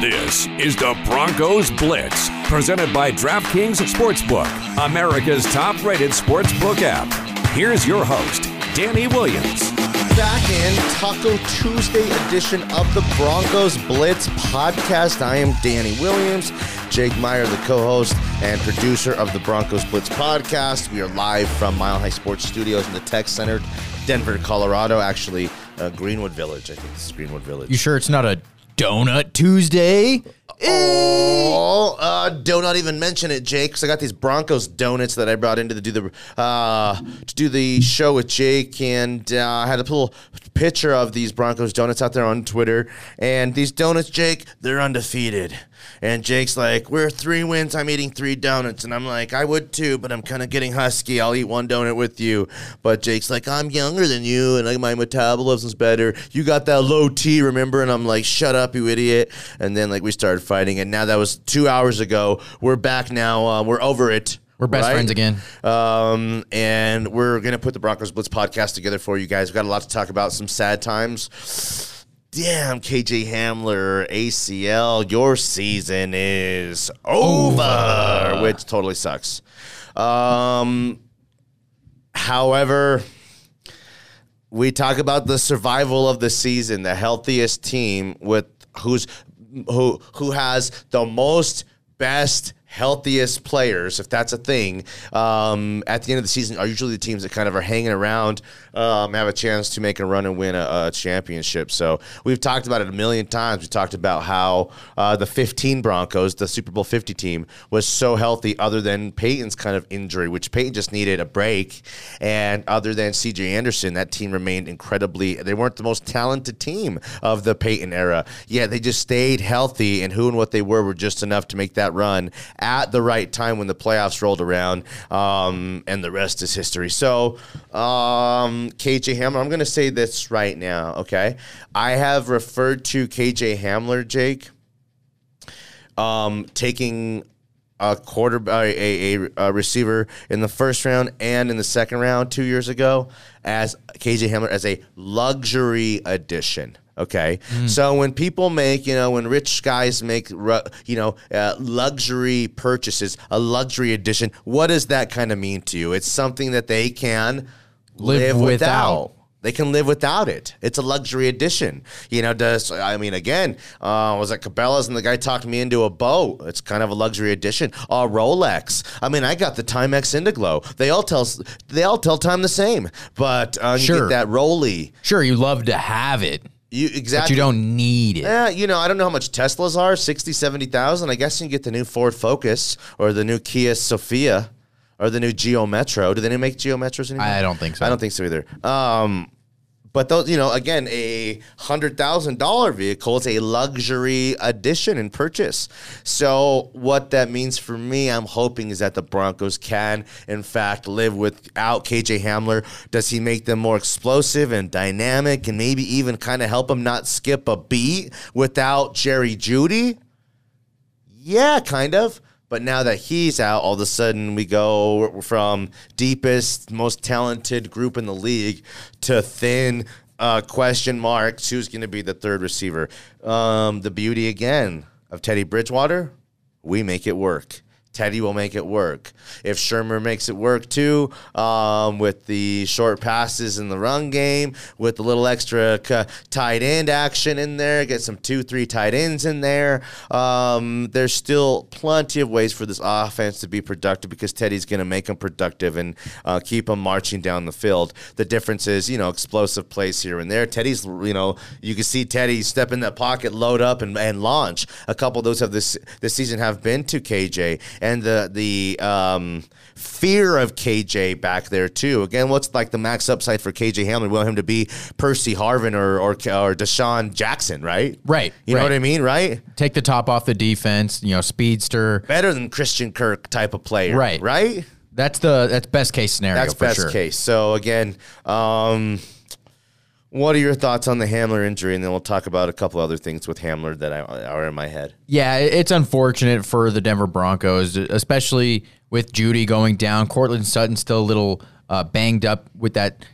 This is the Broncos Blitz, presented by DraftKings Sportsbook, America's top rated sportsbook app. Here's your host, Danny Williams. Back in Taco Tuesday edition of the Broncos Blitz podcast. I am Danny Williams, Jake Meyer, the co host and producer of the Broncos Blitz podcast. We are live from Mile High Sports Studios in the Tech Center, Denver, Colorado. Actually, uh, Greenwood Village. I think this is Greenwood Village. You sure it's not a Donut Tuesday? Oh, uh, do not even mention it, Jake, because I got these Broncos donuts that I brought in to do the uh, to do the show with Jake, and uh, I had a little picture of these Broncos donuts out there on Twitter. And these donuts, Jake, they're undefeated. And Jake's like, "We're three wins. I'm eating three donuts." And I'm like, "I would too, but I'm kind of getting husky. I'll eat one donut with you." But Jake's like, "I'm younger than you, and like my metabolism's better. You got that low T, remember?" And I'm like, "Shut up, you idiot!" And then like we started fighting, and now that was two hours ago. We're back now. Uh, we're over it. We're best right? friends again. Um, and we're gonna put the Broncos Blitz podcast together for you guys. We've got a lot to talk about. Some sad times. Damn, KJ Hamler, ACL, your season is over, which totally sucks. Um, however, we talk about the survival of the season, the healthiest team with who's who who has the most best healthiest players, if that's a thing, um, at the end of the season are usually the teams that kind of are hanging around, um, have a chance to make a run and win a, a, championship. So we've talked about it a million times. We talked about how uh, the 15 Broncos, the Super Bowl 50 team, was so healthy, other than Peyton's kind of injury, which Peyton just needed a break, and other than C.J. Anderson, that team remained incredibly. They weren't the most talented team of the Peyton era, Yeah, they just stayed healthy, and who and what they were were just enough to make that run at the right time when the playoffs rolled around, um, and the rest is history. So, um, KJ Hamler, I'm going to say this right now, okay? I have referred to KJ Hamler, Jake, um, taking a quarter a, a, a, receiver in the first round and in the second round two years ago as KJ Hamler as a luxury addition. Okay, mm. so when people make, you know, when rich guys make, you know, uh, luxury purchases, a luxury edition, what does that kind of mean to you? It's something that they can live, live without. without. They can live without it. It's a luxury edition. You know, does I mean again, uh, was at Cabela's and the guy talked me into a boat. It's kind of a luxury edition. A Rolex. I mean, I got the Timex Indiglo. They all tell they all tell time the same. But uh, sure. you get that Roly. Sure, you love to have it. You exactly. But you don't need it. Yeah, you know, I don't know how much Teslas are, 60, 70,000. I guess you can get the new Ford Focus or the new Kia Sophia or the new Geo Metro. Do they make Geo Metros anymore? I don't think so. I don't think so either. Um, but those, you know, again, a hundred thousand dollar vehicle is a luxury addition and purchase. So what that means for me, I'm hoping is that the Broncos can, in fact, live without KJ Hamler. Does he make them more explosive and dynamic, and maybe even kind of help them not skip a beat without Jerry Jeudy? Yeah, kind of. But now that he's out, all of a sudden we go from deepest, most talented group in the league to thin uh, question marks. Who's going to be the third receiver? Um, the beauty again of Teddy Bridgewater, we make it work. Teddy will make it work. If Shurmur makes it work too, um, with the short passes in the run game, with the little extra tight end action in there, get some two, three tight ends in there. Um, there's still plenty of ways for this offense to be productive because Teddy's going to make them productive and uh, keep them marching down the field. The difference is, you know, explosive plays here and there. Teddy's, you know, you can see Teddy step in that pocket, load up, and, and launch. A couple of those have this this season have been to KJ and the the um, fear of KJ back there too. Again, what's like the max upside for KJ Hamler? We want him to be Percy Harvin or or, or DeSean Jackson, right? Right. You right. know what I mean, right? Take the top off the defense. You know, speedster, better than Christian Kirk type of player, right? Right. That's the that's best case scenario. That's best sure. case. So again, um, what are your thoughts on the Hamler injury? And then we'll talk about a couple other things with Hamler that I, are in my head. Yeah, it's unfortunate for the Denver Broncos, especially with Jeudy going down. Courtland Sutton still a little uh, banged up with that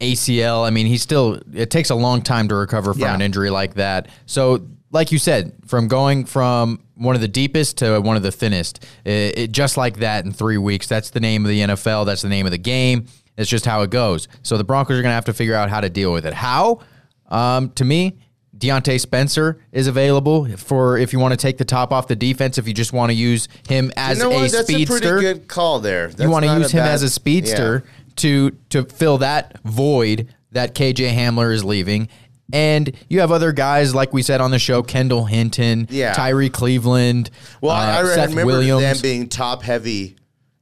ACL. I mean, he still, it takes a long time to recover from yeah. an injury like that. So like you said, from going from one of the deepest to one of the thinnest, it, it, just like that in three weeks. That's the name of the NFL. That's the name of the game. It's just how it goes. So the Broncos are going to have to figure out how to deal with it. How? Um, to me, Diontae Spencer is available for if you want to take the top off the defense. If you just want to use him as You know a what? That's speedster, a pretty good call there. you want to use him bad- as a speedster Yeah. to to fill that void that KJ Hamler is leaving. And you have other guys like we said on the show, Kendall Hinton, Yeah. Tyree Cleveland, Well, uh, I, I Seth remember Williams. them being top heavy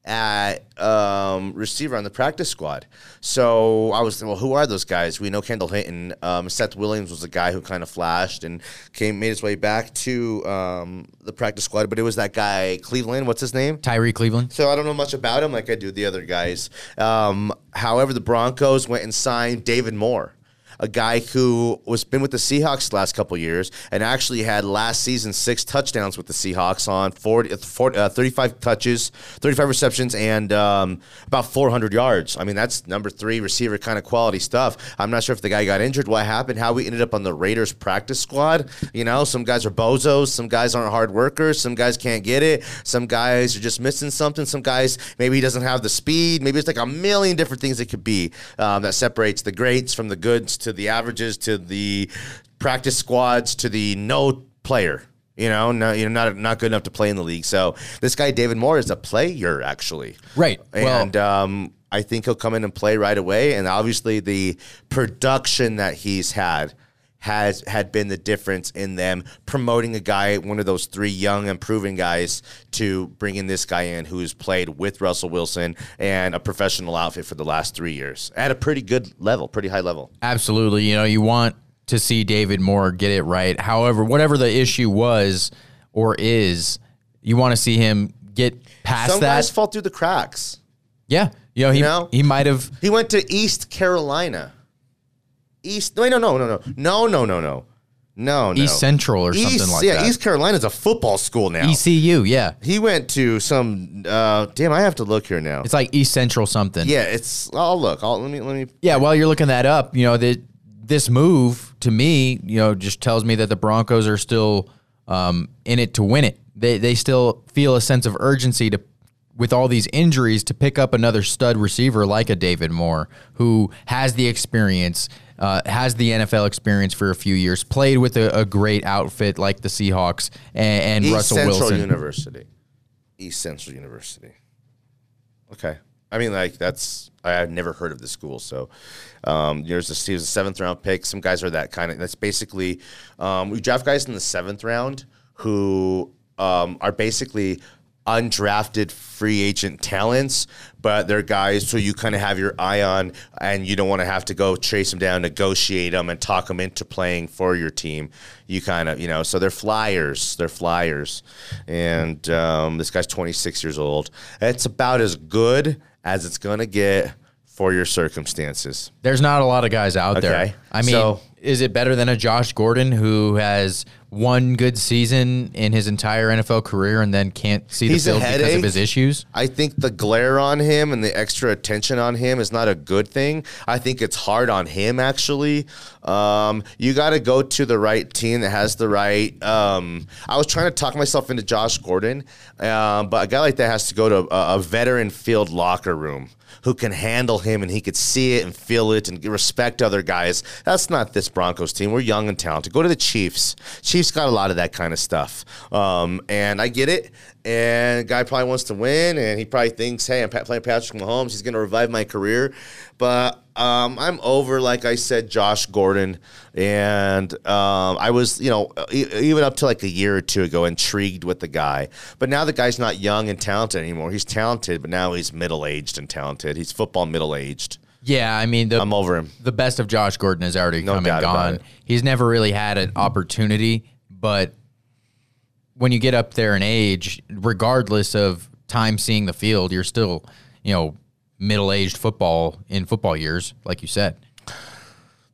at um, receiver on the practice squad. So I was, well, who are those guys? We know Kendall Hinton. Um, Seth Williams was the guy who kind of flashed and came made his way back to um, the practice squad. But it was that guy Cleveland. What's his name? Tyree Cleveland. So I don't know much about him like I do the other guys. Um, however, the Broncos went and signed David Moore, a guy who was been with the Seahawks the last couple years and actually had last season six touchdowns with the Seahawks on 40, 40, uh, 35 touches, 35 receptions, and um, about 400 yards. I mean, that's number three receiver kind of quality stuff. I'm not sure if the guy got injured, what happened, how we ended up on the Raiders practice squad. You know, some guys are bozos, some guys aren't hard workers, some guys can't get it, some guys are just missing something, some guys maybe he doesn't have the speed, maybe it's like a million different things it could be um, that separates the greats from the goods to the averages to the practice squads to the no player. You know, no, you're not not good enough to play in the league. So this guy David Moore is a player, actually. Right. Well- And um, I think he'll come in and play right away. And obviously, the production that he's had has had been the difference in them promoting a guy, one of those three young and proven guys, to bringing this guy in who's played with Russell Wilson and a professional outfit for the last three years at a pretty good level, pretty high level. Absolutely. You know, you want to see David Moore get it right. However, whatever the issue was or is, you want to see him get past Some that. guys fall through the cracks. yeah. You know, he, know? he might have He went to East Carolina. East? Wait, no, no, no, no, no, no, no, no, no, no. East Central or something East- like yeah, that. East Carolina's a football school now. ECU, yeah. He went to some. Uh, damn, I have to look here now. It's like East Central something. yeah, it's. I'll look. I'll, let me. Let me. Yeah, while you're looking that up, you know, that this move to me, you know, just tells me that the Broncos are still um, in it to win it. They they still feel a sense of urgency to with all these injuries to pick up another stud receiver like a David Moore who has the experience, uh, has the NFL experience for a few years, played with a, a great outfit like the Seahawks and, and East Russell Central Wilson. University. East Central University. Okay. I mean, like that's I had never heard of the school. So um, there's a, he was a seventh round pick. Some guys are that kind of. That's basically um, we draft guys in the seventh round who um, are basically undrafted free agent talents, but they're guys who you kind of have your eye on, and you don't want to have to go chase them down, negotiate them, and talk them into playing for your team. You kind of, you know, so they're flyers. They're flyers, and um, this guy's 26 years old. It's about as good as it's gonna get for your circumstances. There's not a lot of guys out Okay. there. I mean, So- is it better than a Josh Gordon who has one good season in his entire NFL career and then can't see the He's a field because headache. of his issues? I think the glare on him and the extra attention on him is not a good thing. I think it's hard on him actually. Um, you got to go to the right team that has the right. Um, I was trying to talk myself into Josh Gordon, um, but a guy like that has to go to a, a veteran field locker room who can handle him and he could see it and feel it and respect other guys. That's not this Broncos team. We're young and talented. Go to the Chiefs. Chiefs got a lot of that kind of stuff. Um, and I get it. And guy probably wants to win, and he probably thinks, "Hey, I'm playing Patrick Mahomes. He's going to revive my career." But um, I'm over, like I said, Josh Gordon, and um, I was, you know, e- even up to like a year or two ago, intrigued with the guy. But now the guy's not young and talented anymore. He's talented, but now he's middle aged and talented. He's football middle aged. Yeah, I mean, the, I'm over him. the best of Josh Gordon has already No come and gone. He's never really had an opportunity, but when you get up there in age, regardless of time seeing the field, you're still, you know, middle aged football in football years, like you said.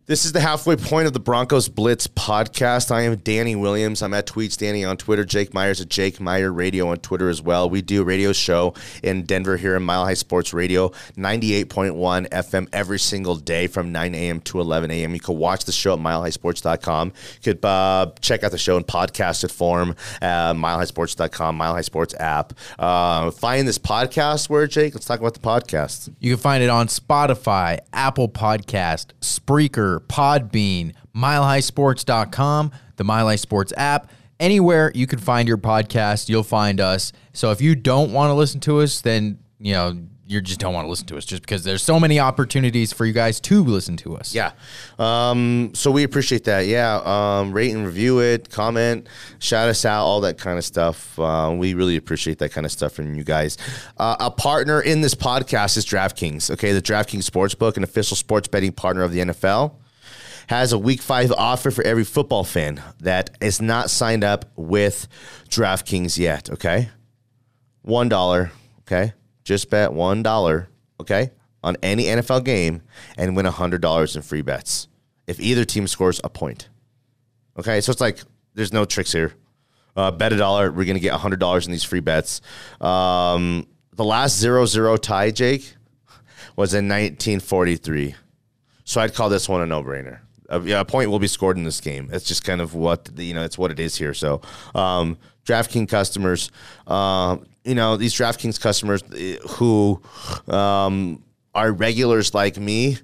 This is the halfway point of the Broncos Blitz podcast. I am Danny Williams. I'm at Tweets Danny on Twitter. Jake Myers at Jake Meyer Radio on Twitter as well. We do a radio show in Denver here in Mile High Sports Radio, 98.1 FM every single day from 9 a.m. to 11 a.m. You can watch the show at milehighsports.com. You could uh, check out the show in podcasted form, uh, milehighsports.com, Mile High Sports app. Uh, find this podcast where, Jake? Let's talk about the podcast. You can find it on Spotify, Apple Podcast, Spreaker, Podbean, milehighsports.com, the Mile High Sports app. Anywhere you can find your podcast, you'll find us. So if you don't want to listen to us, then, you know, you just don't want to listen to us just because there's so many opportunities for you guys to listen to us. Yeah. Um, so we appreciate that. Yeah. Um, rate and review it, comment, shout us out, all that kind of stuff. Uh, we really appreciate that kind of stuff from you guys. Uh, a partner in this podcast is DraftKings. Okay. The DraftKings Sportsbook, an official sports betting partner of the NFL, has a week five offer for every football fan that is not signed up with DraftKings yet. Okay. $1. Okay. Just bet $1. Okay. On any NFL game and win $100 in free bets if either team scores a point. Okay. So it's like there's no tricks here. Uh, bet a dollar. We're going to get $100 in these free bets. Um, the last 0 0 tie, Jake, was in 1943. So I'd call this one a no brainer. Uh, yeah, a point will be scored in this game. It's just kind of what the, you know. It's what it is here. So, um, DraftKings customers, uh, you know, these DraftKings customers eh, who um, are regulars like me,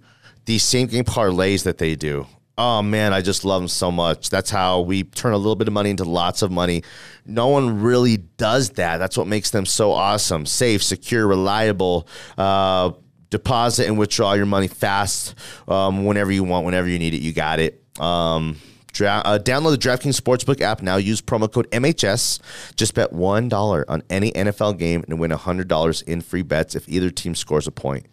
these same game parlays that they do. Oh man, I just love them so much. That's how we turn a little bit of money into lots of money. No one really does that. That's what makes them so awesome, safe, secure, reliable. Uh, deposit and withdraw your money fast um, whenever you want, whenever you need it. You got it. Um, dra- uh, download the DraftKings Sportsbook app now. Use promo code MHS. Just bet $1 on any NFL game and win $100 in free bets if either team scores a point.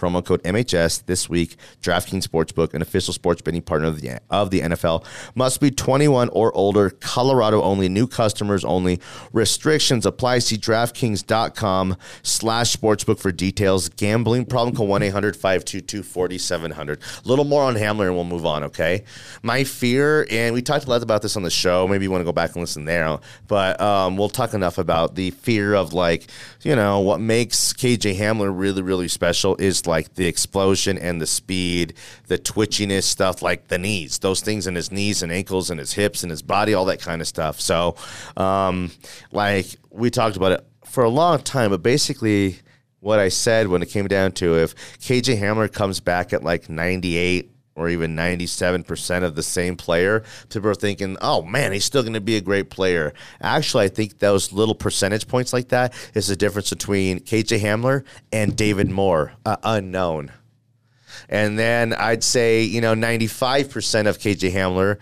Promo code MHS this week. DraftKings Sportsbook, an official sports betting partner of the, of the NFL, must be 21 or older. Colorado only. New customers only. Restrictions apply. See DraftKings.com slash sportsbook for details. Gambling problem? Call 1-800-522-4700. A little more on Hamler and we'll move on, okay? My fear, and we talked a lot about this on the show. Maybe you want to go back and listen there. But um, we'll talk enough about the fear of like, you know, what makes KJ Hamler really, really special is like the explosion and the speed, the twitchiness stuff, like the knees, those things in his knees and ankles and his hips and his body, all that kind of stuff. So, um, like we talked about it for a long time, but basically, what I said when it came down to if KJ Hamler comes back at like 98 or even 97% of the same player, people are thinking, oh man, he's still going to be a great player. Actually, I think those little percentage points like that is the difference between KJ Hamler and David Moore, uh, unknown. And then I'd say, you know, 95% of KJ Hamler,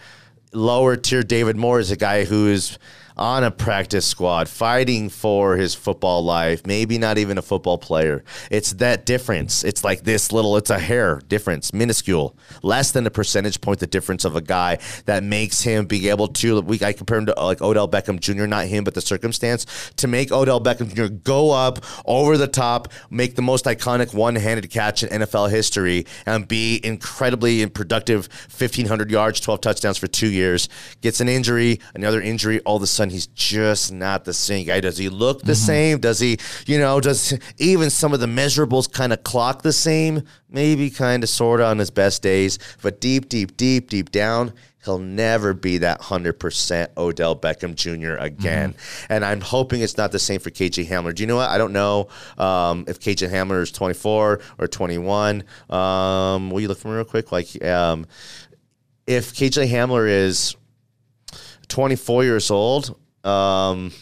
lower tier David Moore is a guy who is on a practice squad, fighting for his football life, maybe not even a football player. It's that difference. It's like this little, it's a hair difference, minuscule, less than a percentage point, the difference of a guy that makes him be able to, we, I compare him to like Odell Beckham Jr., not him, but the circumstance, to make Odell Beckham Jr. go up over the top, make the most iconic one handed catch in NFL history, and be incredibly productive 1,500 yards, 12 touchdowns for two years, gets an injury, another injury, all of a sudden he's just not the same guy. Does he look the same? Does he, you know, does even some of the measurables kind of clock the same? Maybe kind of sort of on his best days, but deep, deep, deep, deep down, he'll never be that 100% Odell Beckham Jr. again. And I'm hoping it's not the same for KJ Hamler. Do you know what? I don't know um, if KJ Hamler is 24 or 21. Um, will you look for me real quick? Like, um, if KJ Hamler is 24 years old, um,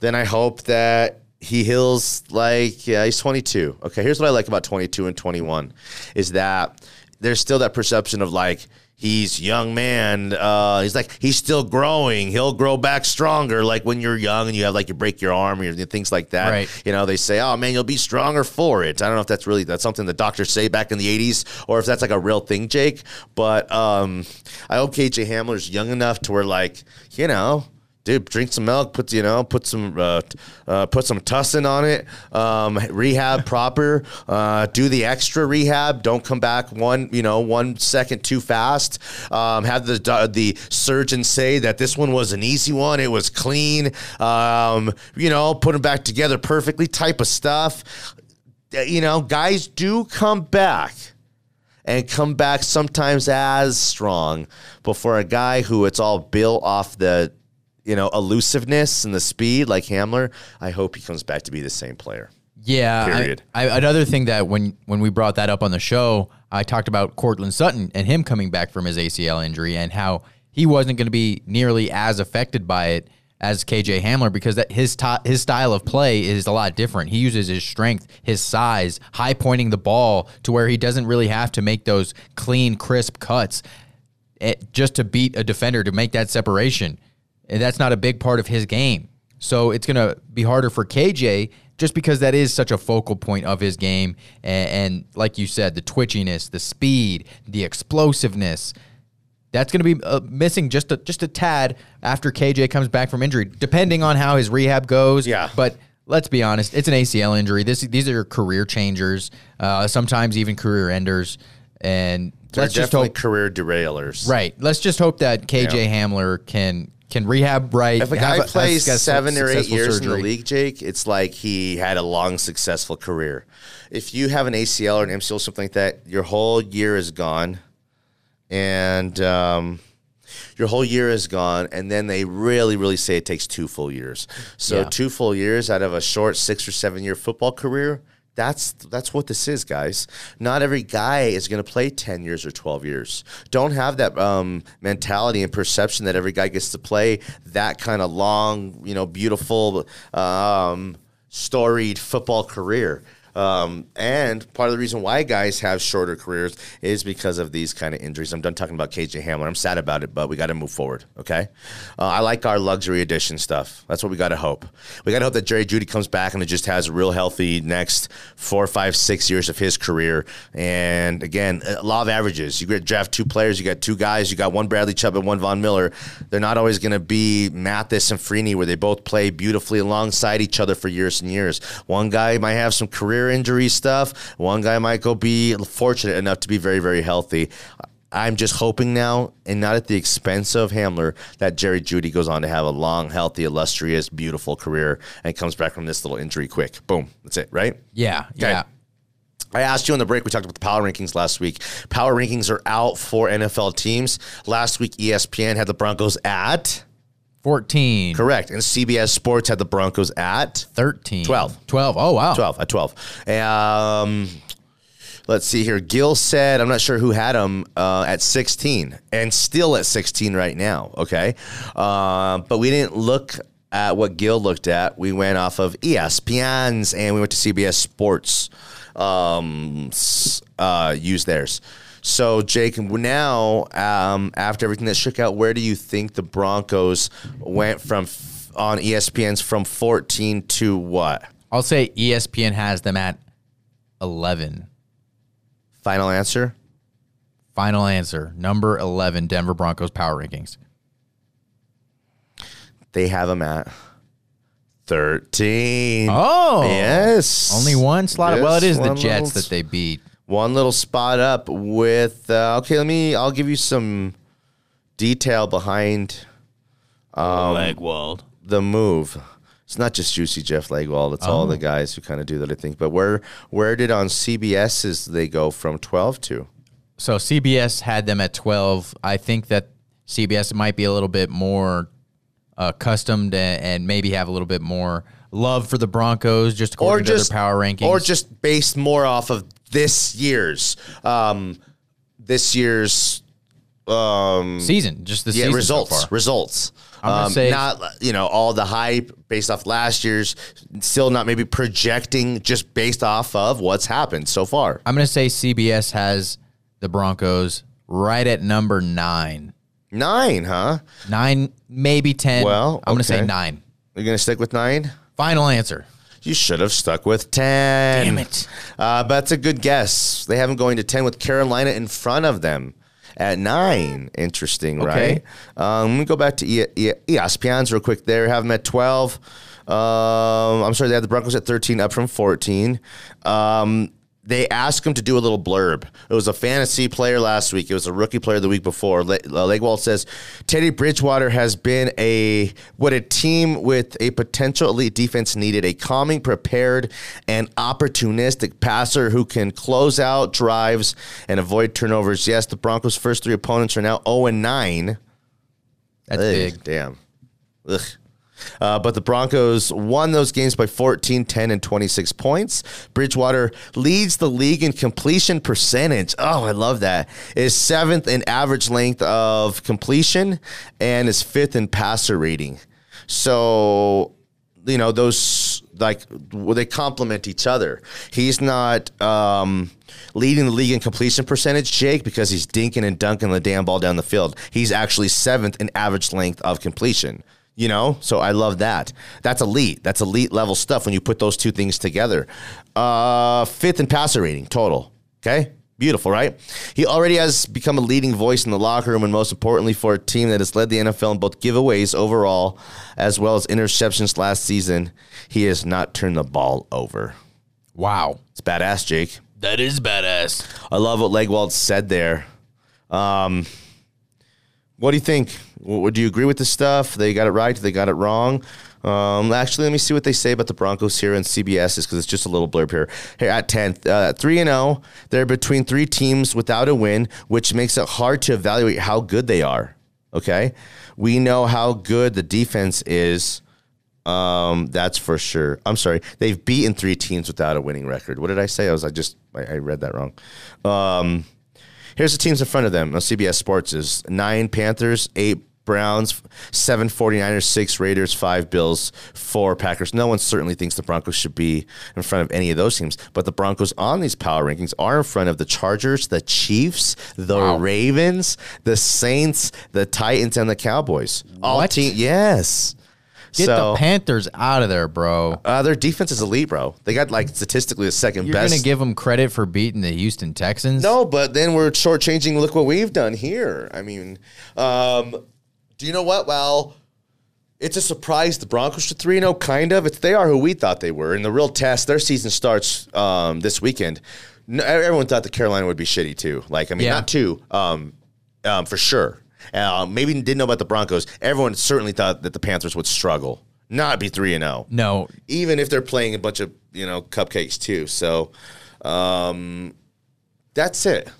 then I hope that he heals like yeah he's 22. Okay, here's what I like about 22 and 21 is that there's still that perception of like he's young man. Uh, he's like he's still growing. He'll grow back stronger. Like when you're young and you have like you break your arm or things like that. Right. You know they say, oh man, you'll be stronger for it. I don't know if that's really that's something the doctors say back in the 80s or if that's like a real thing, Jake. But um, I hope KJ Hamler's young enough to where like you know dude, drink some milk. Put you know, put some uh, uh, put some tussin on it. Um, rehab proper. Uh, do the extra rehab. Don't come back one you know one second too fast. Um, have the the surgeon say that this one was an easy one. It was clean. Um, you know, put them back together perfectly. Type of stuff. Uh, You know, guys do come back and come back sometimes as strong. But for a guy who it's all built off the, you know, elusiveness and the speed like Hamler, I hope he comes back to be the same player. Yeah. Period. I, another thing that when when we brought that up on the show, I talked about Courtland Sutton and him coming back from his ACL injury and how he wasn't going to be nearly as affected by it as KJ Hamler because that his his style of play is a lot different. He uses his strength, his size, high pointing the ball to where he doesn't really have to make those clean, crisp cuts eh, just to beat a defender to make that separation. And that's not a big part of his game. So it's going to be harder for KJ just because that is such a focal point of his game. And, and like you said, the twitchiness, the speed, the explosiveness. That's going to be uh, missing just a, just a tad after KJ comes back from injury, depending on how his rehab goes. Yeah. But let's be honest, it's an ACL injury. This these are career changers, uh, sometimes even career enders. And They're let's just hope career derailers. Right. Let's just hope that KJ Yeah. Hamler can can rehab right. If a guy plays successful- seven or eight years in the league, Jake, it's like he had a long, successful career. If you have an ACL or an MCL or something like that, your whole year is gone, and um, your whole year is gone. And then they really, really say it takes two full years. So Yeah. two full years out of a short six or seven year football career. That's that's what this is, guys. Not every guy is going to play ten years or twelve years. Don't have that um, mentality and perception that every guy gets to play that kind of long, you know, beautiful, um, storied football career. Um, and part of the reason why guys have shorter careers is because of these kind of injuries. I'm done talking about KJ Hamler. I'm sad about it, but we got to move forward. Okay. Uh, I like our luxury edition stuff. That's what we got to hope. We got to hope that Jerry Jeudy comes back and it just has a real healthy next four, five, six years of his career. And again, a law of averages. You draft two players, you got two guys, you got one Bradley Chubb and one Von Miller. They're not always going to be Mathis and Freeney where they both play beautifully alongside each other for years and years. One guy might have some career injury stuff. One guy might go be fortunate enough to be very, very healthy. I'm just hoping now, and not at the expense of Hamler, that Jerry Jeudy goes on to have a long, healthy, illustrious, beautiful career and comes back from this little injury quick. Boom. That's it, right? Yeah, yeah. I asked you on the break. We talked about the power rankings last week. Power rankings are out for NFL teams. Last week, ESPN had the Broncos at 14. correct, and CBS Sports had the Broncos at 13. 12. 12. Oh, wow. 12 at 12. Um, let's see here. Gil said, I'm not sure who had him uh, at 16 and still at 16 right now. Okay. Uh, but we didn't look at what Gil looked at. We went off of ESPN's and we went to CBS Sports, um, uh, use theirs. So, Jake, now um, after everything that shook out, where do you think the Broncos went from f- on ESPN's from 14 to what? I'll say ESPN has them at 11. Final answer? Final answer. Number 11, Denver Broncos power rankings. They have them at 13. Oh. yes. Only one slot. well, it is the Jets that they beat. One little spot up with, uh, okay, let me, I'll give you some detail behind Um, Legwold. the move. It's not just Juicy Jeff Legwold. It's all the guys who kind of do that, I think. But where where did on CBS's they go from 12 to? So CBS had them at 12. I think that CBS might be a little bit more accustomed and, and maybe have a little bit more love for the Broncos just according to their power rankings. Or just based more off of this year's, um, this year's um, season, just the yeah, season results. so far. results. I'm gonna Um, say- not you know all the hype based off last year's. Still not maybe projecting just based off of what's happened so far. I'm going to say CBS has the Broncos right at number nine. Nine, huh? Nine, maybe 10. Well, I'm going to say nine. You're gonna stick with nine. Final answer. You should have stuck with 10. Damn it. Uh, but that's a good guess. They have them going to 10 with Carolina in front of them at nine. Interesting, Okay. right? Um, let me go back to e- e- ESPN's real quick. There, have them at twelve. Um, I'm sorry, they had the Broncos at 13, up from 14. Um, they asked him to do a little blurb. It was a fantasy player last week. It was a rookie player the week before. Le- uh, Legwold says Teddy Bridgewater has been a what a team with a potential elite defense needed: a calming, prepared, and opportunistic passer who can close out drives and avoid turnovers. Yes, the Broncos' first three opponents are now 0 and 9. That's Ugh, big. Damn. Ugh. Uh, but the Broncos won those games by 14, 10, and 26 points. Bridgewater leads the league in completion percentage. Oh, I love that. Is seventh in average length of completion and is fifth in passer rating. So, you know, those like well, they complement each other. He's not um, leading the league in completion percentage, Jake, because he's dinking and dunking the damn ball down the field. He's actually seventh in average length of completion. You know, so I love that. That's elite. That's elite level stuff when you put those two things together. Uh, fifth in passer rating total. Okay. Beautiful, right? He already has become a leading voice in the locker room, and most importantly, for a team that has led the NFL in both giveaways overall as well as interceptions last season. He has not turned the ball over. Wow. It's badass, Jake. That is badass. I love what Legwold said there. Um, what do you think? Do you agree with this stuff? They got it right? They got it wrong? Um, actually, let me see what they say about the Broncos here in CBS because it's just a little blurb here. Here at 10th, uh, 3 and 0. They're between three teams without a win, which makes it hard to evaluate how good they are. Okay? We know how good the defense is. Um, that's for sure. I'm sorry. They've beaten three teams without a winning record. What did I say? I was I just I, I read that wrong. Um, here's the teams in front of them. On CBS Sports is nine Panthers, eight Browns, seven 49ers, six Raiders, five Bills, four Packers. No one certainly thinks the Broncos should be in front of any of those teams, but the Broncos on these power rankings are in front of the Chargers, the Chiefs, the Ravens, the Saints, the Titans, and the Cowboys. All What? team, yes. Get so, the Panthers out of there, bro. uh, their defense is elite, bro. They got like statistically the second You're best. gonna give them credit for beating the Houston Texans? no, but then we're shortchanging. Look what we've done here. I mean, um, do you know what? Well, it's a surprise the Broncos are three zero. Kind of. It's they are who we thought they were. In the real test, their season starts um, this weekend. No, everyone thought the Carolina would be shitty too. Like, I mean, Yeah. not two, um, um, for sure. Uh, maybe didn't know about the Broncos. Everyone certainly thought that the Panthers would struggle, not be three and zero No. even if they're playing a bunch of you know cupcakes too. So um, that's it.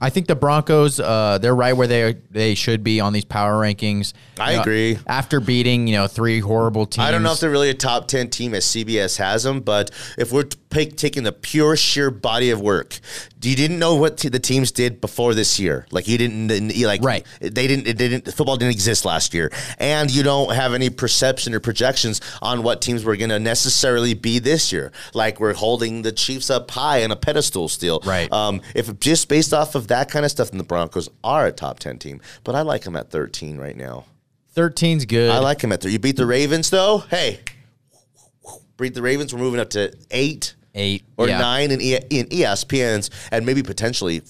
I think the Broncos, uh, they're right where they they should be on these power rankings. I You know, agree. After beating, you know, three horrible teams. I don't know if they're really a top ten team as CBS has them, but if we're t- taking the pure sheer body of work, you didn't know what t- the teams did before this year. Like you didn't, you like Right. They didn't. It didn't. Football didn't exist last year, and you don't have any perception or projections on what teams were going to necessarily be this year. Like we're holding the Chiefs up high on a pedestal still. Right. Um, if just based off of that kind of stuff, then the Broncos are a top ten team. But I like them at thirteen right now. 13's good. I like them at three. You beat the Ravens though. Hey, beat the Ravens. We're moving up to eight eight or yeah. nine in, e- in ESPN's, and maybe potentially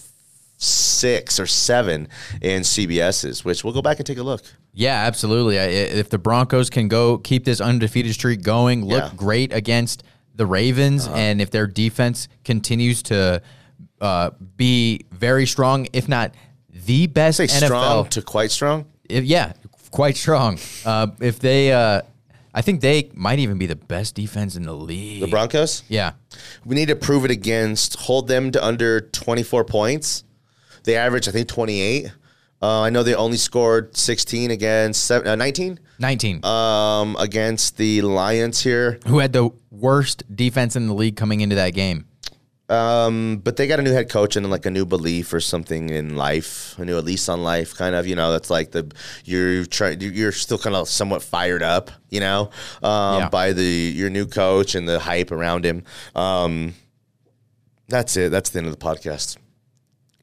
six or seven in CBS's. Which we'll go back and take a look. Yeah, absolutely. I- If the Broncos can go keep this undefeated streak going, look Yeah. Uh-huh. great against the Ravens, and if their defense continues to uh, be very strong, if not the best Say NFL, strong to quite strong. if- yeah, quite strong. Uh, if they, uh, I think they might even be the best defense in the league. The Broncos. yeah, We need to prove it against. Hold them to under twenty four points. They average, I think, twenty eight. Uh, I know they only scored sixteen against seven, uh, 19 nineteen. um, against the Lions here. Who had the worst defense in the league coming into that game? Um, but they got a new head coach and like a new belief or something in life, a new lease on life, kind of. You know, that's like the you're trying. You're still kind of somewhat fired up, you know, um, Yeah. by the your new coach and the hype around him. Um, that's it. That's the end of the podcast.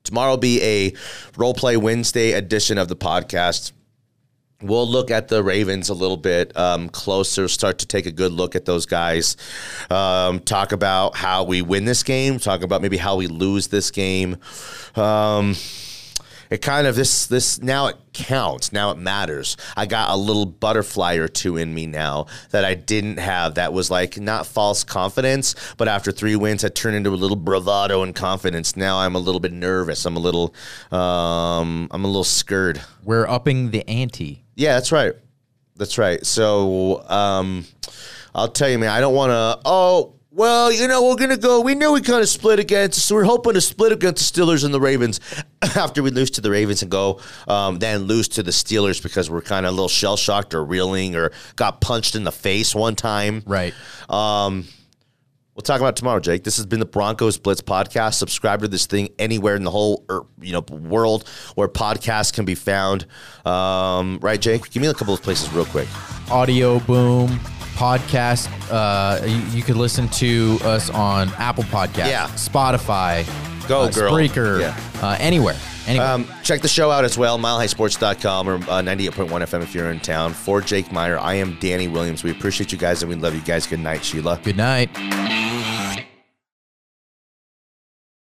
Tomorrow will be a role play Wednesday edition of the podcast. We'll look at the Ravens a little bit um, closer, start to take a good look at those guys. Um, talk about how we win this game, talk about maybe how we lose this game. Um, it kind of this this now it counts now it matters i got a little butterfly or two in me now that i didn't have that was like not false confidence but after three wins had turned into a little bravado and confidence now i'm a little bit nervous i'm a little um, i'm a little scared We're upping the ante. Yeah that's right that's right so um, i'll tell you man i don't want to oh well, you know, we're gonna go. We knew we kind of split against, so we're hoping to split against the Steelers and the Ravens after we lose to the Ravens and go, um, then lose to the Steelers because we're kind of a little shell shocked or reeling or got punched in the face one time. Right. Um, we'll talk about it tomorrow, Jake. This has been the Broncos Blitz podcast. Subscribe to this thing anywhere in the whole er, you know world where podcasts can be found. Um, right, Jake? Give me a couple of places real quick. Audio Boom podcast. Uh, you, you could listen to us on Apple Podcasts, Yeah. Spotify, Go, uh, girl. Spreaker, Yeah. uh, anywhere. Anywhere. Um, check the show out as well, milehighsports.com or uh, 98.1 FM if you're in town. For Jake Meyer, I am Danny Williams. We appreciate you guys and we love you guys. Good night, Sheila. Good night.